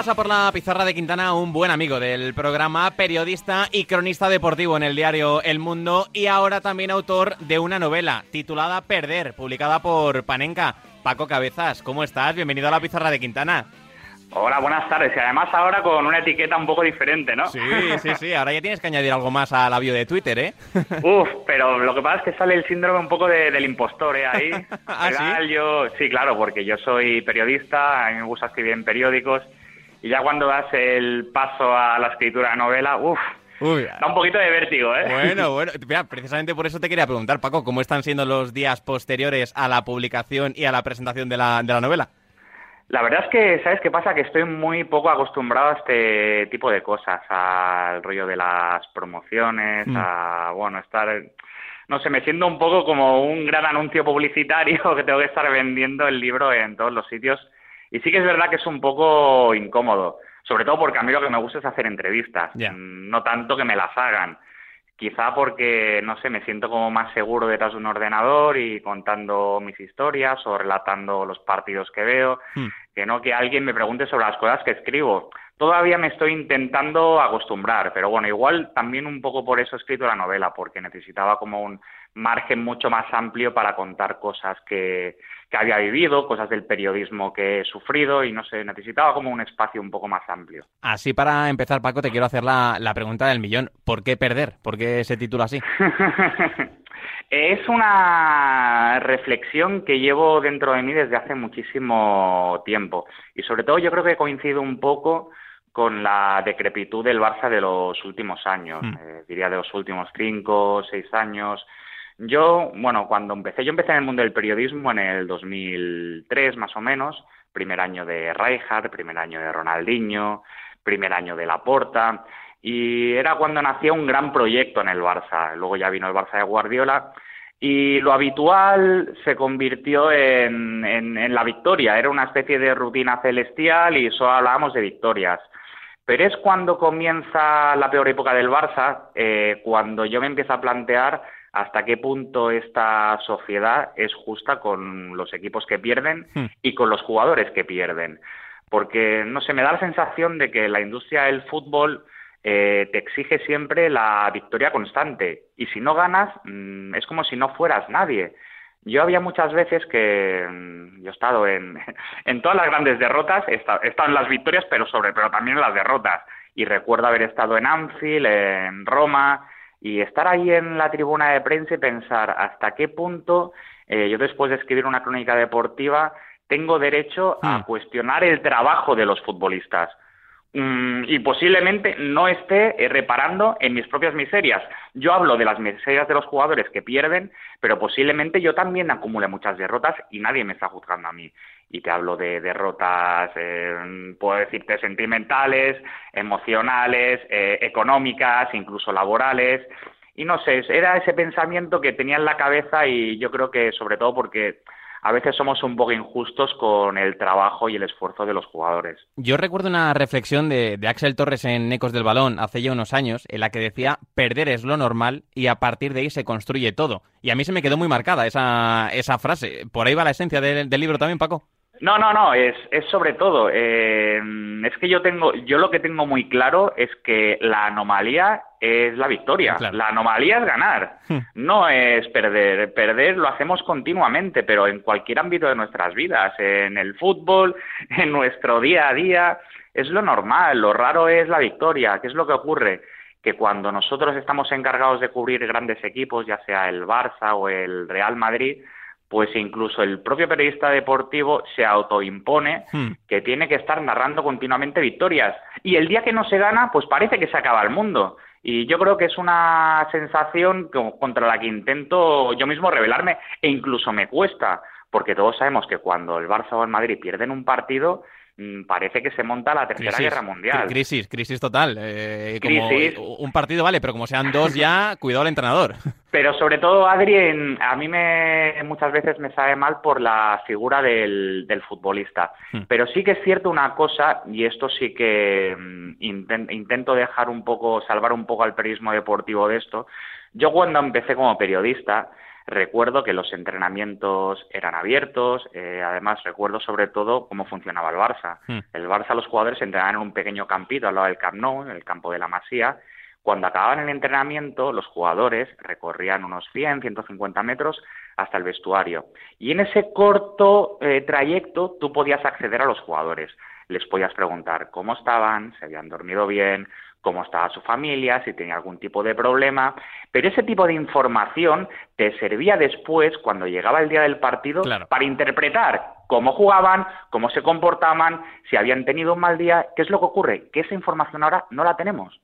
pasa por la pizarra de Quintana un buen amigo del programa, periodista y cronista deportivo en el diario El Mundo y ahora también autor de una novela titulada Perder, publicada por Panenka. Paco Cabezas, ¿cómo estás? Bienvenido a la pizarra de Quintana. Hola, buenas tardes. Y además ahora con una etiqueta un poco diferente, ¿no? Sí, sí, sí. Ahora ya tienes que añadir algo más a la bio de Twitter, ¿eh? Uf, pero lo que pasa es que sale el síndrome un poco del impostor, ¿eh? Ahí. ¿Ah, sí? Yo, sí, claro, porque yo soy periodista, a mí me gusta escribir en periódicos, y ya cuando das el paso a la escritura de novela, uf, Uy, da un poquito de vértigo, ¿eh? Bueno, bueno, mira, precisamente por eso te quería preguntar, Paco, ¿cómo están siendo los días posteriores a la publicación y a la presentación de la, de la novela? La verdad es que, ¿sabes qué pasa? Que estoy muy poco acostumbrado a este tipo de cosas, al rollo de las promociones, Mm. a, bueno, estar, no sé, me siento un poco como un gran anuncio publicitario que tengo que estar vendiendo el libro en todos los sitios. Y sí que es verdad que es un poco incómodo, sobre todo porque a mí lo que me gusta es hacer entrevistas, mm, no tanto que me las hagan. Quizá porque, no sé, me siento como más seguro detrás de un ordenador y contando mis historias o relatando los partidos que veo, Hmm. que no que alguien me pregunte sobre las cosas que escribo. Todavía me estoy intentando acostumbrar, pero bueno, igual también un poco por eso he escrito la novela, porque necesitaba como un margen mucho más amplio para contar cosas que, que había vivido, cosas del periodismo que he sufrido y no sé, necesitaba como un espacio un poco más amplio. Así para empezar, Paco, te quiero hacer la, la pregunta del millón. ¿Por qué perder? ¿Por qué se titula así? es una reflexión que llevo dentro de mí desde hace muchísimo tiempo y sobre todo yo creo que coincide un poco con la decrepitud del Barça de los últimos años, Mm. eh, diría de los últimos cinco seis años. Yo, bueno, cuando empecé, yo empecé en el mundo del periodismo en el 2003 más o menos, primer año de Rijkaard, primer año de Ronaldinho, primer año de Laporta, y era cuando nacía un gran proyecto en el Barça. Luego ya vino el Barça de Guardiola y lo habitual se convirtió en, en- la victoria. Era una especie de rutina celestial y solo hablábamos de victorias. Pero es cuando comienza la peor época del Barça, eh, cuando yo me empiezo a plantear hasta qué punto esta sociedad es justa con los equipos que pierden Hmm. y con los jugadores que pierden. Porque, no sé, me da la sensación de que la industria del fútbol eh, te exige siempre la victoria constante. Y si no ganas, mm, es como si no fueras nadie. Yo había muchas veces que mm, yo he estado en, en todas las grandes derrotas, he estado, he estado en las victorias, pero sobre, pero también en las derrotas. Y recuerdo haber estado en Anfield, en Roma, y estar ahí en la tribuna de prensa y pensar hasta qué punto eh, yo después de escribir una crónica deportiva tengo derecho a Hmm. cuestionar el trabajo de los futbolistas. Mm, y posiblemente no esté eh, reparando en mis propias miserias. Yo hablo de las miserias de los jugadores que pierden, pero posiblemente yo también acumule muchas derrotas y nadie me está juzgando a mí. Y te hablo de derrotas, eh, puedo decirte, sentimentales, emocionales, eh, económicas, incluso laborales. Y no sé, era ese pensamiento que tenía en la cabeza y yo creo que sobre todo porque a veces somos un poco injustos con el trabajo y el esfuerzo de los jugadores. Yo recuerdo una reflexión de, Axel Torres en Ecos del Balón hace ya unos años, en la que decía, perder es lo normal y a partir de ahí se construye todo. Y a mí se me quedó muy marcada esa, esa frase. ¿Por ahí va la esencia del libro también, Paco? No, no, no, es, es sobre todo, eh, es que yo tengo, yo lo que tengo muy claro es que la anomalía es la victoria, Claro. la anomalía es ganar, Hmm. no es perder, perder lo hacemos continuamente, pero en cualquier ámbito de nuestras vidas, en el fútbol, en nuestro día a día, es lo normal, lo raro es la victoria, ¿qué es lo que ocurre? Que cuando nosotros estamos encargados de cubrir grandes equipos, ya sea el Barça o el Real Madrid, pues incluso el propio periodista deportivo se autoimpone Hmm. que tiene que estar narrando continuamente victorias. Y el día que no se gana, pues parece que se acaba el mundo. Y yo creo que es una sensación co- contra la que intento yo mismo rebelarme e incluso me cuesta, porque todos sabemos que cuando el Barça o el Madrid pierden un partido, mm, parece que se monta la Tercera Guerra Mundial. Cri- Crisis, crisis total. Eh, como Crisis. Un partido vale, pero como sean dos ya, cuidado al entrenador. Pero sobre todo, Adri, en- a mí me, muchas veces me sabe mal por la figura del, del futbolista. Hmm. Pero sí que es cierto una cosa, y esto sí que mm, inten- intento dejar un poco, salvar un poco al periodismo deportivo de esto. Yo cuando empecé como periodista, Recuerdo que los entrenamientos eran abiertos, eh, además recuerdo sobre todo cómo funcionaba el Barça. Hmm. El Barça, los jugadores entrenaban en un pequeño campito al lado del Camp Nou, en el campo de la Masía. Cuando acababan el entrenamiento, los jugadores recorrían unos 100, 150 metros hasta el vestuario. Y en ese corto eh, trayecto tú podías acceder a los jugadores. Les podías preguntar cómo estaban, si habían dormido bien, cómo estaba su familia, si tenía algún tipo de problema, pero ese tipo de información te servía después, cuando llegaba el día del partido, para interpretar cómo jugaban, cómo se comportaban, si habían tenido un mal día. ¿Qué es lo que ocurre? Que esa información ahora no la tenemos,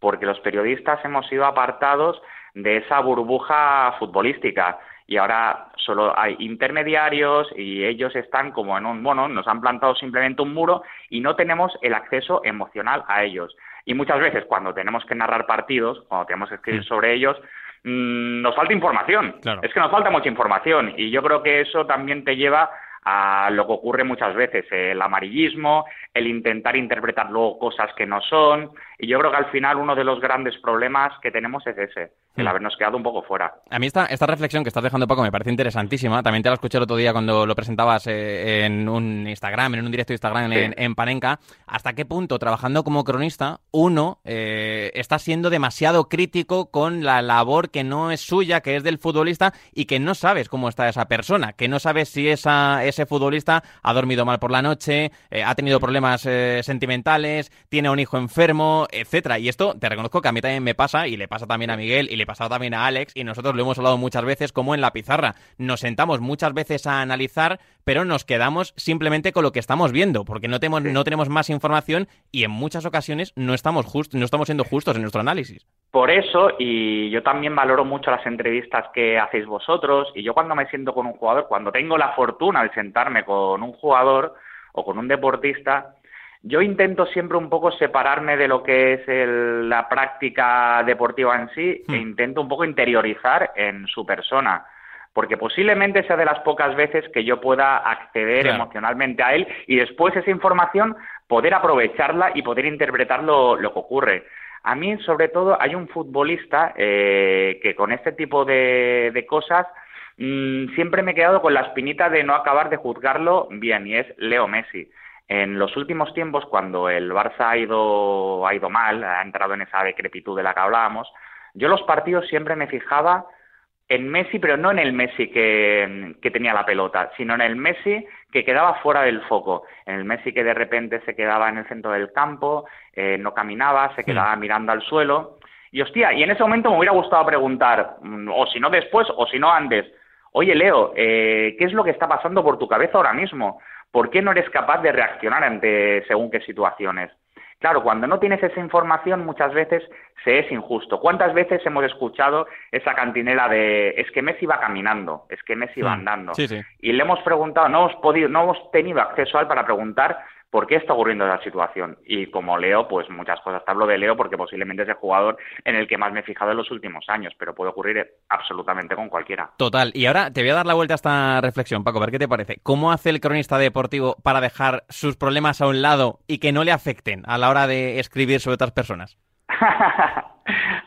porque los periodistas hemos sido apartados de esa burbuja futbolística y ahora solo hay intermediarios y ellos están como en un, bueno, nos han plantado simplemente un muro y no tenemos el acceso emocional a ellos. Y muchas veces cuando tenemos que narrar partidos, cuando tenemos que escribir sobre ellos, mm, nos falta información. Es que nos falta mucha información y yo creo que eso también te lleva a lo que ocurre muchas veces, el amarillismo, el intentar interpretar luego cosas que no son, y yo creo que al final uno de los grandes problemas que tenemos es ese, el habernos quedado un poco fuera. A mí esta, esta reflexión que estás dejando, Paco, me parece interesantísima. También te la escuché el otro día cuando lo presentabas eh, en un Instagram, en un directo de Instagram en, Panenka. ¿Hasta qué punto, trabajando como cronista, uno eh, está siendo demasiado crítico con la labor que no es suya, que es del futbolista, y que no sabes cómo está esa persona, que no sabes si esa, ese futbolista ha dormido mal por la noche, eh, ha tenido problemas sentimentales, tiene un hijo enfermo, etcétera? Y esto te reconozco que a mí también me pasa, y le pasa también a Miguel, y le pasado también a Alex y nosotros lo hemos hablado muchas veces como en la pizarra. Nos sentamos muchas veces a analizar, pero nos quedamos simplemente con lo que estamos viendo, porque no tenemos, no tenemos más información y en muchas ocasiones no estamos, just, no estamos siendo justos en nuestro análisis. Por eso, y yo también valoro mucho las entrevistas que hacéis vosotros, y yo cuando me siento con un jugador, cuando tengo la fortuna de sentarme con un jugador o con un deportista, yo intento siempre un poco separarme de lo que es la práctica deportiva en sí e hmm. intento un poco interiorizar en su persona, porque posiblemente sea de las pocas veces que yo pueda acceder emocionalmente a él y después esa información poder aprovecharla y poder interpretar lo, que ocurre. A mí, sobre todo, hay un futbolista eh, que con este tipo de, cosas mm, siempre me he quedado con la espinita de no acabar de juzgarlo bien, y es Leo Messi. En los últimos tiempos, cuando el Barça ha ido, ha ido mal, ha entrado en esa decrepitud de la que hablábamos, yo los partidos siempre me fijaba en Messi, pero no en el Messi que, tenía la pelota, sino en el Messi que quedaba fuera del foco, en el Messi que de repente se quedaba en el centro del campo, eh, no caminaba, se quedaba mirando al suelo. Y hostia, y en ese momento me hubiera gustado preguntar, mm, o si no después, o si no antes, oye Leo, eh, ¿qué es lo que está pasando por tu cabeza ahora mismo? ¿Por qué no eres capaz de reaccionar ante según qué situaciones? Claro, cuando no tienes esa información muchas veces se es injusto. ¿Cuántas veces hemos escuchado esa cantinela de es que Messi va caminando, es que Messi va andando? Y le hemos preguntado, no hemos podido, no hemos tenido acceso a él para preguntar ¿Por qué está ocurriendo esa situación? Y como Leo, pues muchas cosas. Te hablo de Leo porque posiblemente es el jugador en el que más me he fijado en los últimos años, pero puede ocurrir absolutamente con cualquiera. Total. Y ahora te voy a dar la vuelta a esta reflexión, Paco, a ver qué te parece. ¿Cómo hace el cronista deportivo para dejar sus problemas a un lado y que no le afecten a la hora de escribir sobre otras personas?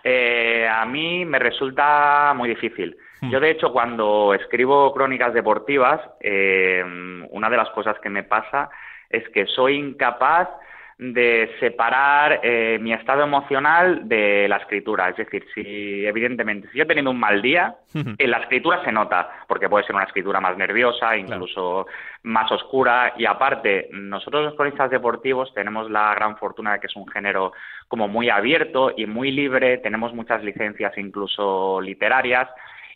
Eh, a mí me resulta muy difícil. Hmm. Yo, de hecho, cuando escribo crónicas deportivas, eh, una de las cosas que me pasa es que soy incapaz de separar eh, mi estado emocional de la escritura. Es decir, si evidentemente, si yo he tenido un mal día, en la escritura se nota, porque puede ser una escritura más nerviosa, incluso más oscura, y aparte, nosotros los cronistas deportivos tenemos la gran fortuna de que es un género como muy abierto y muy libre, tenemos muchas licencias incluso literarias,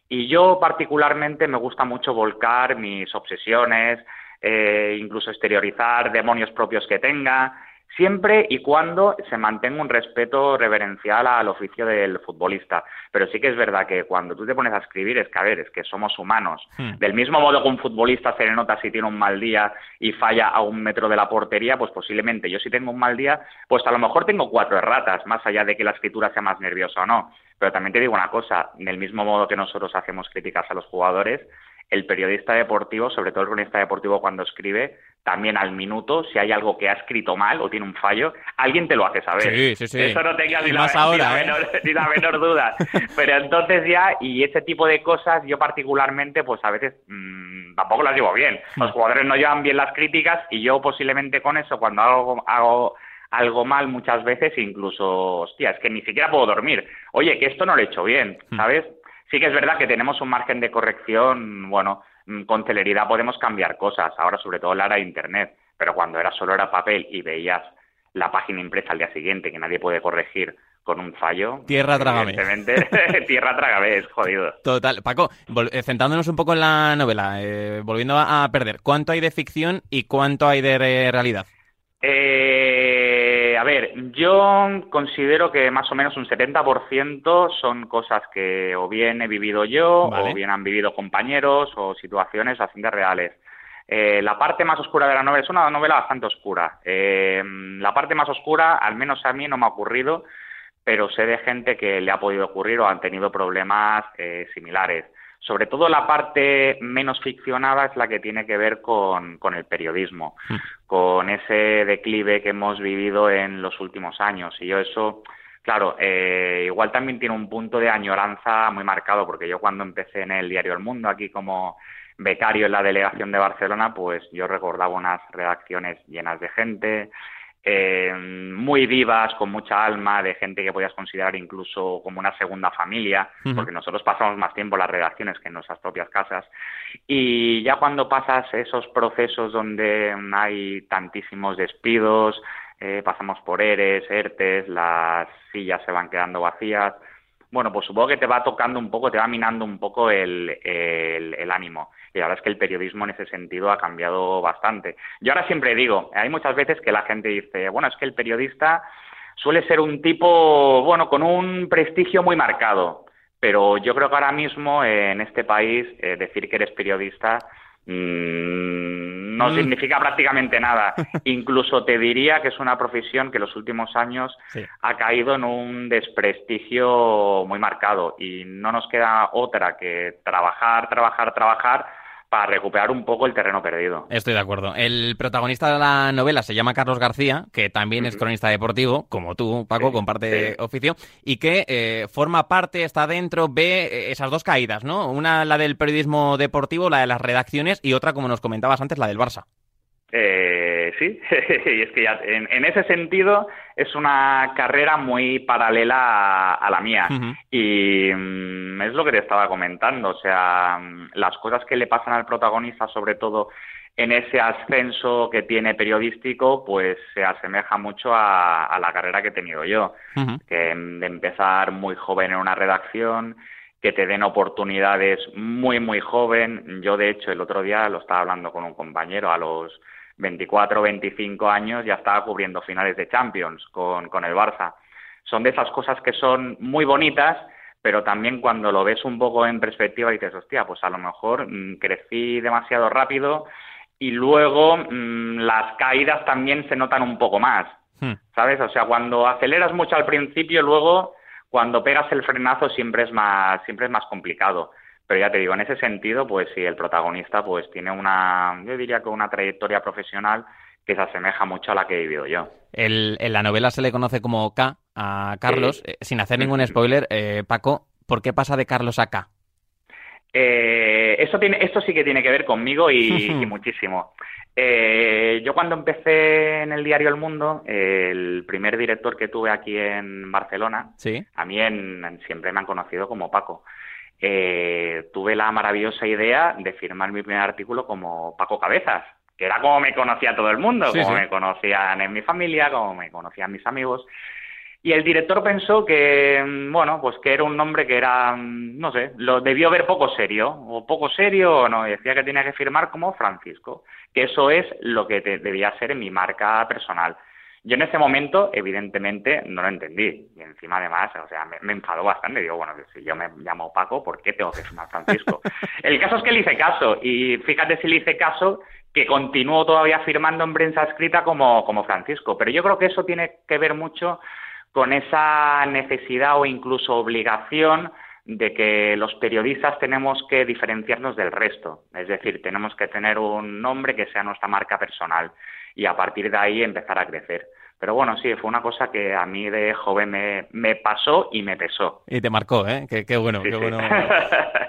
y yo particularmente me gusta mucho volcar mis obsesiones, eh, incluso exteriorizar demonios propios que tenga, siempre y cuando se mantenga un respeto reverencial al oficio del futbolista. Pero sí que es verdad que cuando tú te pones a escribir es que, a ver, es que somos humanos. Hmm. Del mismo modo que un futbolista se le nota si tiene un mal día y falla a un metro de la portería, pues posiblemente yo si tengo un mal día, pues a lo mejor tengo cuatro erratas, más allá de que la escritura sea más nerviosa o no. Pero también te digo una cosa, del mismo modo que nosotros hacemos críticas a los jugadores, el periodista deportivo, sobre todo el cronista deportivo cuando escribe, también al minuto, si hay algo que ha escrito mal o tiene un fallo, alguien te lo hace saber. Sí, sí, sí. Eso no tengas ni, la, ahora, ni, la menor, ni la menor duda. Pero entonces ya, y ese tipo de cosas, yo particularmente, pues a veces mmm, tampoco las llevo bien. Los jugadores no llevan bien las críticas y yo posiblemente con eso, cuando hago, hago algo mal muchas veces, incluso, hostia, es que ni siquiera puedo dormir. Oye, que esto no lo he hecho bien, ¿sabes? Sí que es verdad que tenemos un margen de corrección, bueno, mm, con celeridad podemos cambiar cosas, ahora sobre todo la era de Internet, pero cuando era solo era papel y veías la página impresa al día siguiente que nadie puede corregir con un fallo. Tierra trágame. tierra trágame, es jodido. Total. Paco, eh, centrándonos un poco en la novela, eh, volviendo a, perder, ¿cuánto hay de ficción y cuánto hay de realidad? Eh, ver, yo considero que más o menos un 70% son cosas que o bien he vivido yo, o bien han vivido compañeros, o situaciones bastante reales. Eh, la parte más oscura de la novela es una novela bastante oscura. Eh, la parte más oscura, al menos a mí, no me ha ocurrido, pero sé de gente que le ha podido ocurrir o han tenido problemas eh, similares. Sobre todo la parte menos ficcionada es la que tiene que ver con, con el periodismo, hmm. con ese declive que hemos vivido en los últimos años. Y yo eso, claro, eh, igual también tiene un punto de añoranza muy marcado, porque yo cuando empecé en el diario El Mundo, aquí como becario en la delegación de Barcelona, pues yo recordaba unas redacciones llenas de gente, eh, muy vivas, con mucha alma, de gente que podías considerar incluso como una segunda familia, porque nosotros pasamos más tiempo en las redacciones que en nuestras propias casas. Y ya cuando pasas esos procesos donde hay tantísimos despidos, eh, pasamos por ERES, ERTES, las sillas se van quedando vacías, bueno, pues supongo que te va tocando un poco, te va minando un poco el, el, ánimo. Y la verdad es que el periodismo en ese sentido ha cambiado bastante. Yo ahora siempre digo, hay muchas veces que la gente dice, bueno, es que el periodista suele ser un tipo, bueno, con un prestigio muy marcado. Pero yo creo que ahora mismo en este país eh, decir que eres periodista Mm, no mm. significa prácticamente nada. Incluso te diría que es una profesión que en los últimos años ha caído en un desprestigio muy marcado y no nos queda otra que trabajar, trabajar, trabajar para recuperar un poco el terreno perdido. Estoy de acuerdo. El protagonista de la novela se llama Carlos García, que también es cronista deportivo, como tú, Paco, comparte oficio, y que eh, forma parte, está dentro, ve eh, esas dos caídas, ¿no? Una la del periodismo deportivo, la de las redacciones, y otra, como nos comentabas antes, la del Barça. Eh, sí, y es que ya en, ese sentido es una carrera muy paralela a, la mía. Y mm, es lo que te estaba comentando, o sea, mm, las cosas que le pasan al protagonista, sobre todo en ese ascenso que tiene periodístico, pues se asemeja mucho a, la carrera que he tenido yo, que de empezar muy joven en una redacción, que te den oportunidades muy, muy joven. Yo, de hecho, el otro día lo estaba hablando con un compañero a los 24 25 años ya estaba cubriendo finales de Champions con, con el Barça. Son de esas cosas que son muy bonitas, pero también cuando lo ves un poco en perspectiva dices, hostia, pues a lo mejor mm, crecí demasiado rápido y luego mm, las caídas también se notan un poco más, hmm. ¿sabes? O sea, cuando aceleras mucho al principio, luego cuando pegas el frenazo siempre es más, siempre es más complicado. Pero ya te digo, en ese sentido, pues sí, el protagonista pues tiene una, yo diría que una trayectoria profesional que se asemeja mucho a la que he vivido yo. El, en la novela se le conoce como K a Carlos, eh, sin hacer ningún spoiler, eh, Paco, ¿por qué pasa de Carlos a K? Eh, esto, tiene, esto sí que tiene que ver conmigo y, muchísimo. yo cuando empecé en el diario El Mundo, el primer director que tuve aquí en Barcelona, ¿Sí? a mí siempre me han conocido como Paco eh, tuve la maravillosa idea de firmar mi primer artículo como Paco Cabezas, que era como me conocía todo el mundo, como me conocían en mi familia, como me conocían mis amigos. Y el director pensó que, mm, bueno, pues que era un nombre que era, mm, no sé, lo debió ver poco serio, o poco serio, o no, decía que tenía que firmar como Francisco, que eso es lo que debía ser en mi marca personal. Yo en ese momento, evidentemente, no lo entendí. Y encima, además, o sea, me, enfadó bastante. Digo, bueno, si yo me llamo Paco, ¿por qué tengo que firmar Francisco? El caso es que le hice caso. Y fíjate si le hice caso que continúo todavía firmando en prensa escrita como, como Francisco. Pero yo creo que eso tiene que ver mucho con esa necesidad o incluso obligación de que los periodistas tenemos que diferenciarnos del resto, es decir, tenemos que tener un nombre que sea nuestra marca personal y a partir de ahí empezar a crecer. Pero bueno, sí, fue una cosa que a mí de joven me, me pasó y me pesó. Y te marcó, ¿eh? Qué, bueno, qué bueno.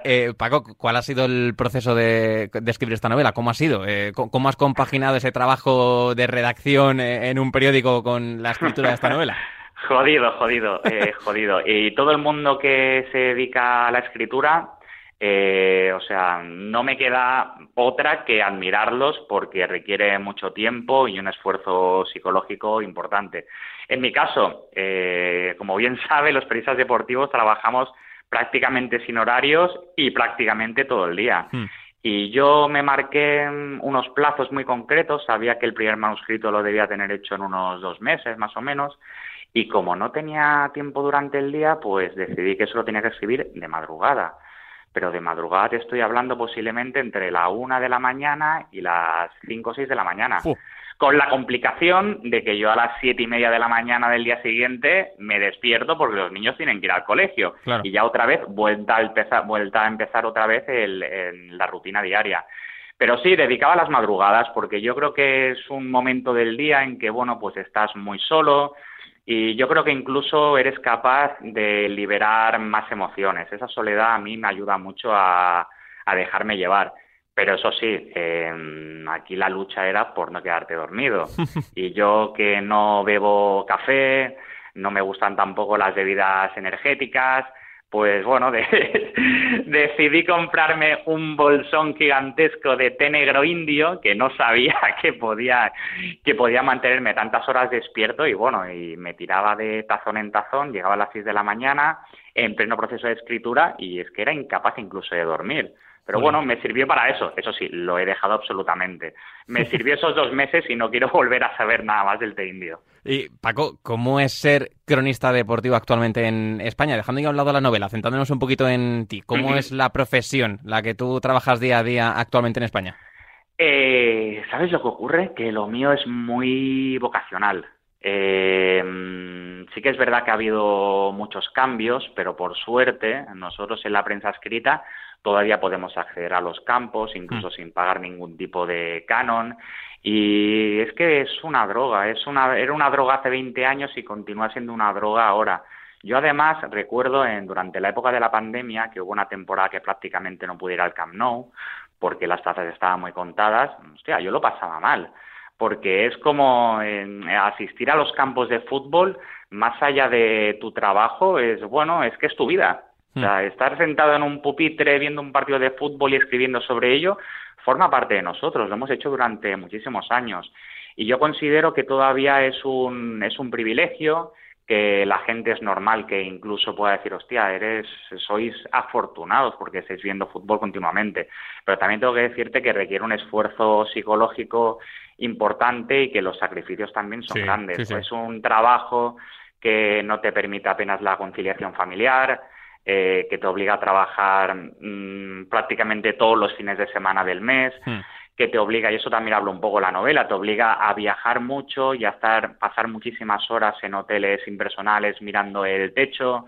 Eh, Paco, ¿cuál ha sido el proceso de, escribir esta novela? ¿Cómo ha sido? Eh, ¿Cómo has compaginado ese trabajo de redacción eh, en un periódico con la escritura de esta novela? Jodido, jodido, eh, jodido. Y todo el mundo que se dedica a la escritura, eh, o sea, no me queda otra que admirarlos porque requiere mucho tiempo y un esfuerzo psicológico importante. En mi caso, eh, como bien sabe, los periodistas deportivos trabajamos prácticamente sin horarios y prácticamente todo el día. Hmm. Y yo me marqué unos plazos muy concretos, sabía que el primer manuscrito lo debía tener hecho en unos dos meses más o menos, y como no tenía tiempo durante el día, pues decidí que eso lo tenía que escribir de madrugada. Pero de madrugada te estoy hablando posiblemente entre la una de la mañana y las cinco o seis de la mañana. Con la complicación de que yo a las siete y media de la mañana del día siguiente me despierto porque los niños tienen que ir al colegio. Y ya otra vez vuelta a empezar, vuelta a empezar otra vez el, la rutina diaria. Pero sí, dedicaba las madrugadas porque yo creo que es un momento del día en que, bueno, pues estás muy solo, y yo creo que incluso eres capaz de liberar más emociones. Esa soledad a mí me ayuda mucho a, dejarme llevar. Pero eso sí, em, aquí la lucha era por no quedarte dormido. Y yo que no bebo café, no me gustan tampoco las bebidas energéticas, pues bueno, decidí comprarme un bolsón gigantesco de té negro indio que no sabía que podía, que podía mantenerme tantas horas despierto y bueno, y me tiraba de tazón en tazón, llegaba a las 6 de la mañana en pleno proceso de escritura y es que era incapaz incluso de dormir. Pero bueno, me sirvió para eso. Eso sí, lo he dejado absolutamente. Me sirvió esos dos meses y no quiero volver a saber nada más del té indio. Y Paco, ¿cómo es ser cronista deportivo actualmente en España? Dejando ya a un lado la novela, centrándonos un poquito en ti. ¿Cómo es la profesión, la que tú trabajas día a día actualmente en España? Eh, ¿Sabes lo que ocurre? Que lo mío es muy vocacional. Eh, sí que es verdad que ha habido muchos cambios, pero por suerte nosotros en la prensa escrita todavía podemos acceder a los campos, incluso mm. sin pagar ningún tipo de canon. Y es que es una droga, es una, era una droga hace 20 años y continúa siendo una droga ahora. Yo además recuerdo en, durante la época de la pandemia que hubo una temporada que prácticamente no pude ir al Camp Nou porque las plazas estaban muy contadas. Hostia, yo lo pasaba mal porque es como asistir a los campos de fútbol, más allá de tu trabajo, es bueno, es que es tu vida. O sea, hmm. estar sentado en un pupitre viendo un partido de fútbol y escribiendo sobre ello forma parte de nosotros, lo hemos hecho durante muchísimos años. Y yo considero que todavía es un, es un privilegio, que la gente es normal que incluso pueda decir, hostia, eres, sois afortunados porque estáis viendo fútbol continuamente. Pero también tengo que decirte que requiere un esfuerzo psicológico importante y que los sacrificios también son grandes. Es un trabajo que no te permite apenas la conciliación familiar, eh, que te obliga a trabajar mm, prácticamente todos los fines de semana del mes, hmm. Que te obliga, y eso también hablo un poco la novela, te obliga a viajar mucho y a estar, pasar muchísimas horas en hoteles impersonales mirando el techo.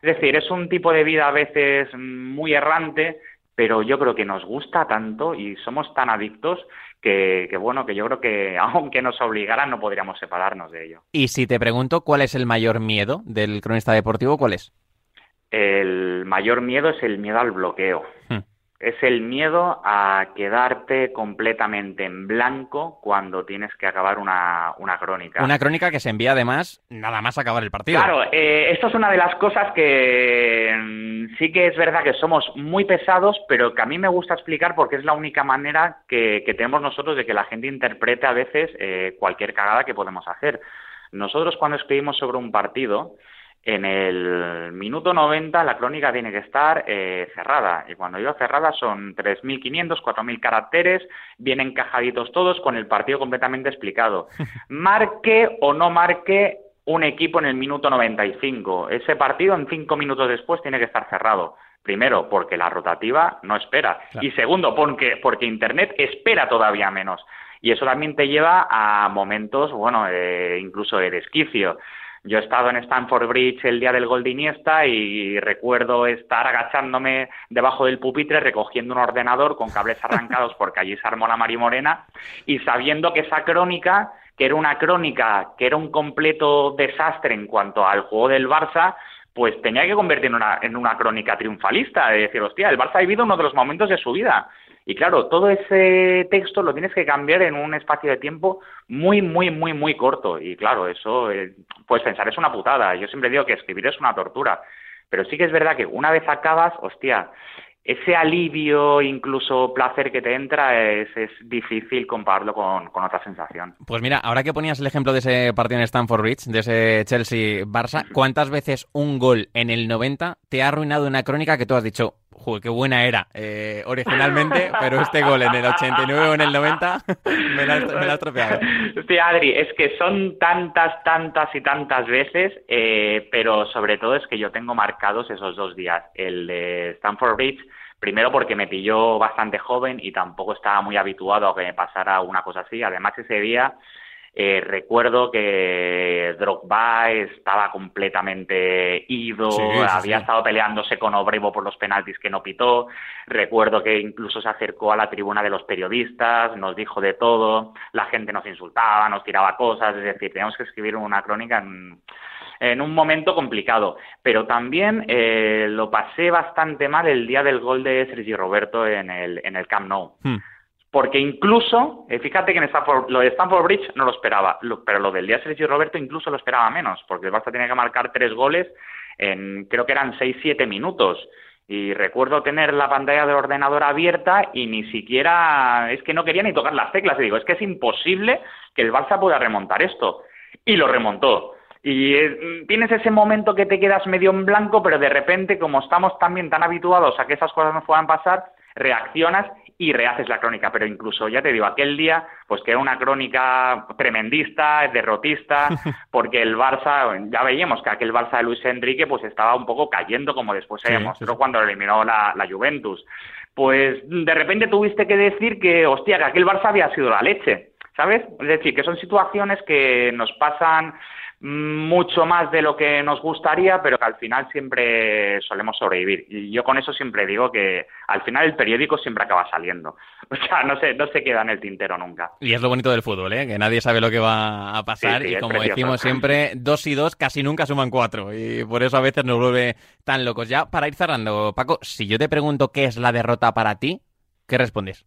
Es decir, es un tipo de vida a veces muy errante, pero yo creo que nos gusta tanto y somos tan adictos que, que, bueno, que yo creo que aunque nos obligaran no podríamos separarnos de ello. Y si te pregunto cuál es el mayor miedo del cronista deportivo, ¿cuál es? el mayor miedo es el miedo al bloqueo. Hmm. Es el miedo a quedarte completamente en blanco cuando tienes que acabar una, crónica. Una crónica que se envía además nada más acabar el partido. Claro, eh, esto es una de las cosas que mm, sí que es verdad que somos muy pesados, pero que a mí me gusta explicar porque es la única manera que, tenemos nosotros de que la gente interprete a veces eh, cualquier cagada que podemos hacer. Nosotros cuando escribimos sobre un partido, en el minuto 90 la crónica tiene que estar eh, cerrada. Y cuando digo cerrada son 3.500, 4.000 caracteres, bien encajaditos todos, con el partido completamente explicado. Marque o no marque un equipo en el minuto 95. Ese partido en cinco minutos después tiene que estar cerrado. Primero, porque la rotativa no espera. Y segundo, porque, porque Internet espera todavía menos. Y eso también te lleva a momentos, bueno, eh, incluso de desquicio Yo he estado en Stanford Bridge el día del gol de Iniesta y recuerdo estar agachándome debajo del pupitre recogiendo un ordenador con cables arrancados porque allí se armó la Marimorena y sabiendo que esa crónica, que era una crónica, que era un completo desastre en cuanto al juego del Barça, pues tenía que convertir en una, en una crónica triunfalista, de decir, hostia, el Barça ha vivido uno de los momentos de su vida. Y claro, todo ese texto lo tienes que cambiar en un espacio de tiempo muy, muy, muy, muy corto. Y claro, eso, eh, puedes pensar, es una putada. Yo siempre digo que escribir es una tortura. Pero sí que es verdad que una vez acabas, hostia, ese alivio, incluso placer que te entra, es, es difícil compararlo con, con, otra sensación. Pues mira, ahora que ponías el ejemplo de ese partido en Stamford Bridge, de ese Chelsea-Barça, ¿cuántas veces un gol en el 90 te ha arruinado una crónica que tú has dicho, Joder, qué buena era eh, originalmente, pero este gol en el 89 o en el 90 me la, me ha estropeado. Sí, Adri, es que son tantas, tantas y tantas veces, eh, pero sobre todo es que yo tengo marcados esos dos días. El de Stanford Bridge, primero porque me pilló bastante joven y tampoco estaba muy habituado a que me pasara una cosa así. Además, ese día eh, recuerdo que Drogba estaba completamente ido, había estado peleándose con Obrevo por los penaltis que no pitó. Recuerdo que incluso se acercó a la tribuna de los periodistas, nos dijo de todo, la gente nos insultaba, nos tiraba cosas, es decir, teníamos que escribir una crónica en, un momento complicado. Pero también eh, lo pasé bastante mal el día del gol de Sergi Roberto en el, en el Camp Nou. Hmm porque incluso, eh, fíjate que en Stanford, lo de Stanford Bridge no lo esperaba, pero lo del día Sergio Roberto incluso lo esperaba menos, porque el Barça tenía que marcar tres goles en, creo que eran seis, siete minutos. Y recuerdo tener la pantalla del ordenador abierta y ni siquiera, es que no quería ni tocar las teclas. Y digo, es que es imposible que el Barça pueda remontar esto. Y lo remontó. Y eh, tienes ese momento que te quedas medio en blanco, pero de repente, como estamos también tan habituados a que esas cosas no puedan pasar, reaccionas y rehaces la crónica. Pero incluso, ya te digo, aquel día, pues que era una crónica tremendista, derrotista, porque el Barça, ya veíamos que aquel Barça de Luis Enrique, pues estaba un poco cayendo, como después se demostró cuando eliminó la, la Juventus. Pues de repente tuviste que decir que, hostia, que aquel Barça había sido la leche. ¿Sabes? Es decir, que son situaciones que nos pasan mucho más de lo que nos gustaría, pero que al final siempre solemos sobrevivir. Y yo con eso siempre digo que al final el periódico siempre acaba saliendo. O sea, no se, no se queda en el tintero nunca. Y es lo bonito del fútbol, ¿eh? que nadie sabe lo que va a pasar y como decimos siempre, dos y dos casi nunca suman cuatro y por eso a veces nos vuelve tan locos. Ya para ir cerrando, Paco, si yo te pregunto qué es la derrota para ti, ¿qué respondes?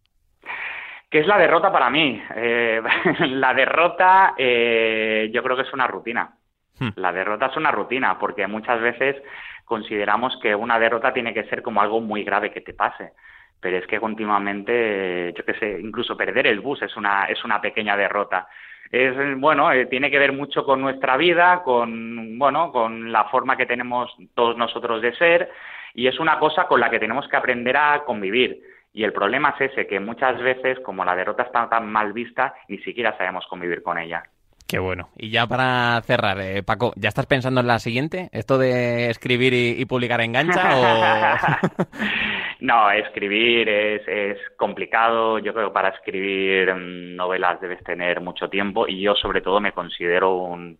¿Qué es la derrota para mí? Eh, la derrota eh, yo creo que es una rutina. Hmm. La derrota es una rutina porque muchas veces consideramos que una derrota tiene que ser como algo muy grave que te pase. Pero es que continuamente, yo qué sé, incluso perder el bus es una, es una pequeña derrota. Es, bueno, eh, tiene que ver mucho con nuestra vida, con, bueno, con la forma que tenemos todos nosotros de ser y es una cosa con la que tenemos que aprender a convivir y el problema es ese, que muchas veces, como la derrota está tan mal vista, ni siquiera sabemos convivir con ella. Qué bueno. Y ya para cerrar, eh, Paco, ¿ya estás pensando en la siguiente? ¿Esto de escribir y, publicar engancha o...? no, escribir es, es, complicado. Yo creo que para escribir mm, novelas debes tener mucho tiempo y yo sobre todo me considero un,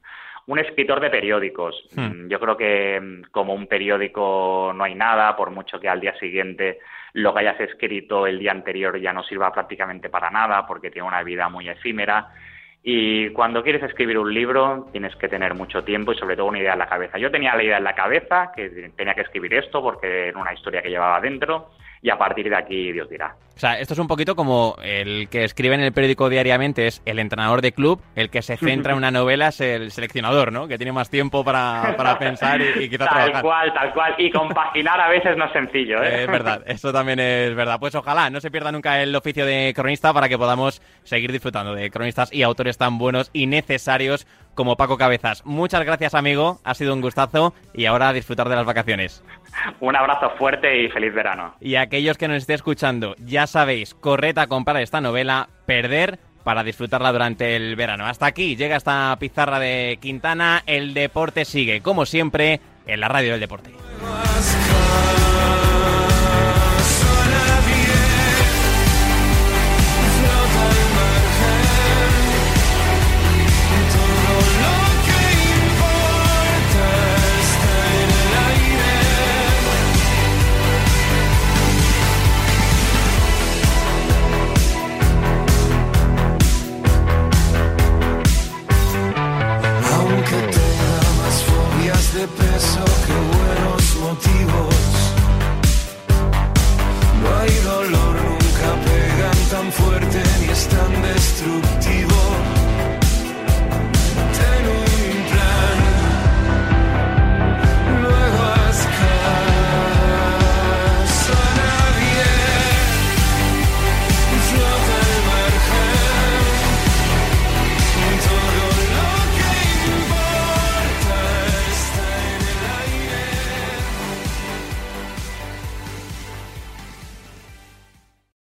un escritor de periódicos. Hmm. Mm, yo creo que mm, como un periódico no hay nada, por mucho que al día siguiente lo que hayas escrito el día anterior ya no sirva prácticamente para nada porque tiene una vida muy efímera. Y cuando quieres escribir un libro tienes que tener mucho tiempo y sobre todo una idea en la cabeza. Yo tenía la idea en la cabeza que tenía que escribir esto porque era una historia que llevaba dentro y a partir de aquí Dios dirá. O sea, esto es un poquito como el que escribe en el periódico diariamente es el entrenador de club, el que se centra en una novela es el seleccionador, ¿no? Que tiene más tiempo para, pensar y, y quizá tal cual, tal cual. Y compaginar a veces no es sencillo, ¿eh? Es verdad, eso también es verdad. Pues ojalá no se pierda nunca el oficio de cronista para que podamos seguir disfrutando de cronistas y autores tan buenos y necesarios como Paco Cabezas. Muchas gracias, amigo. Ha sido un gustazo y ahora a disfrutar de las vacaciones. Un abrazo fuerte y feliz verano. Y aquellos que nos estén escuchando, ya sabéis, corred a comprar esta novela, Perder, para disfrutarla durante el verano. Hasta aquí llega esta pizarra de Quintana. El deporte sigue, como siempre, en la radio del deporte.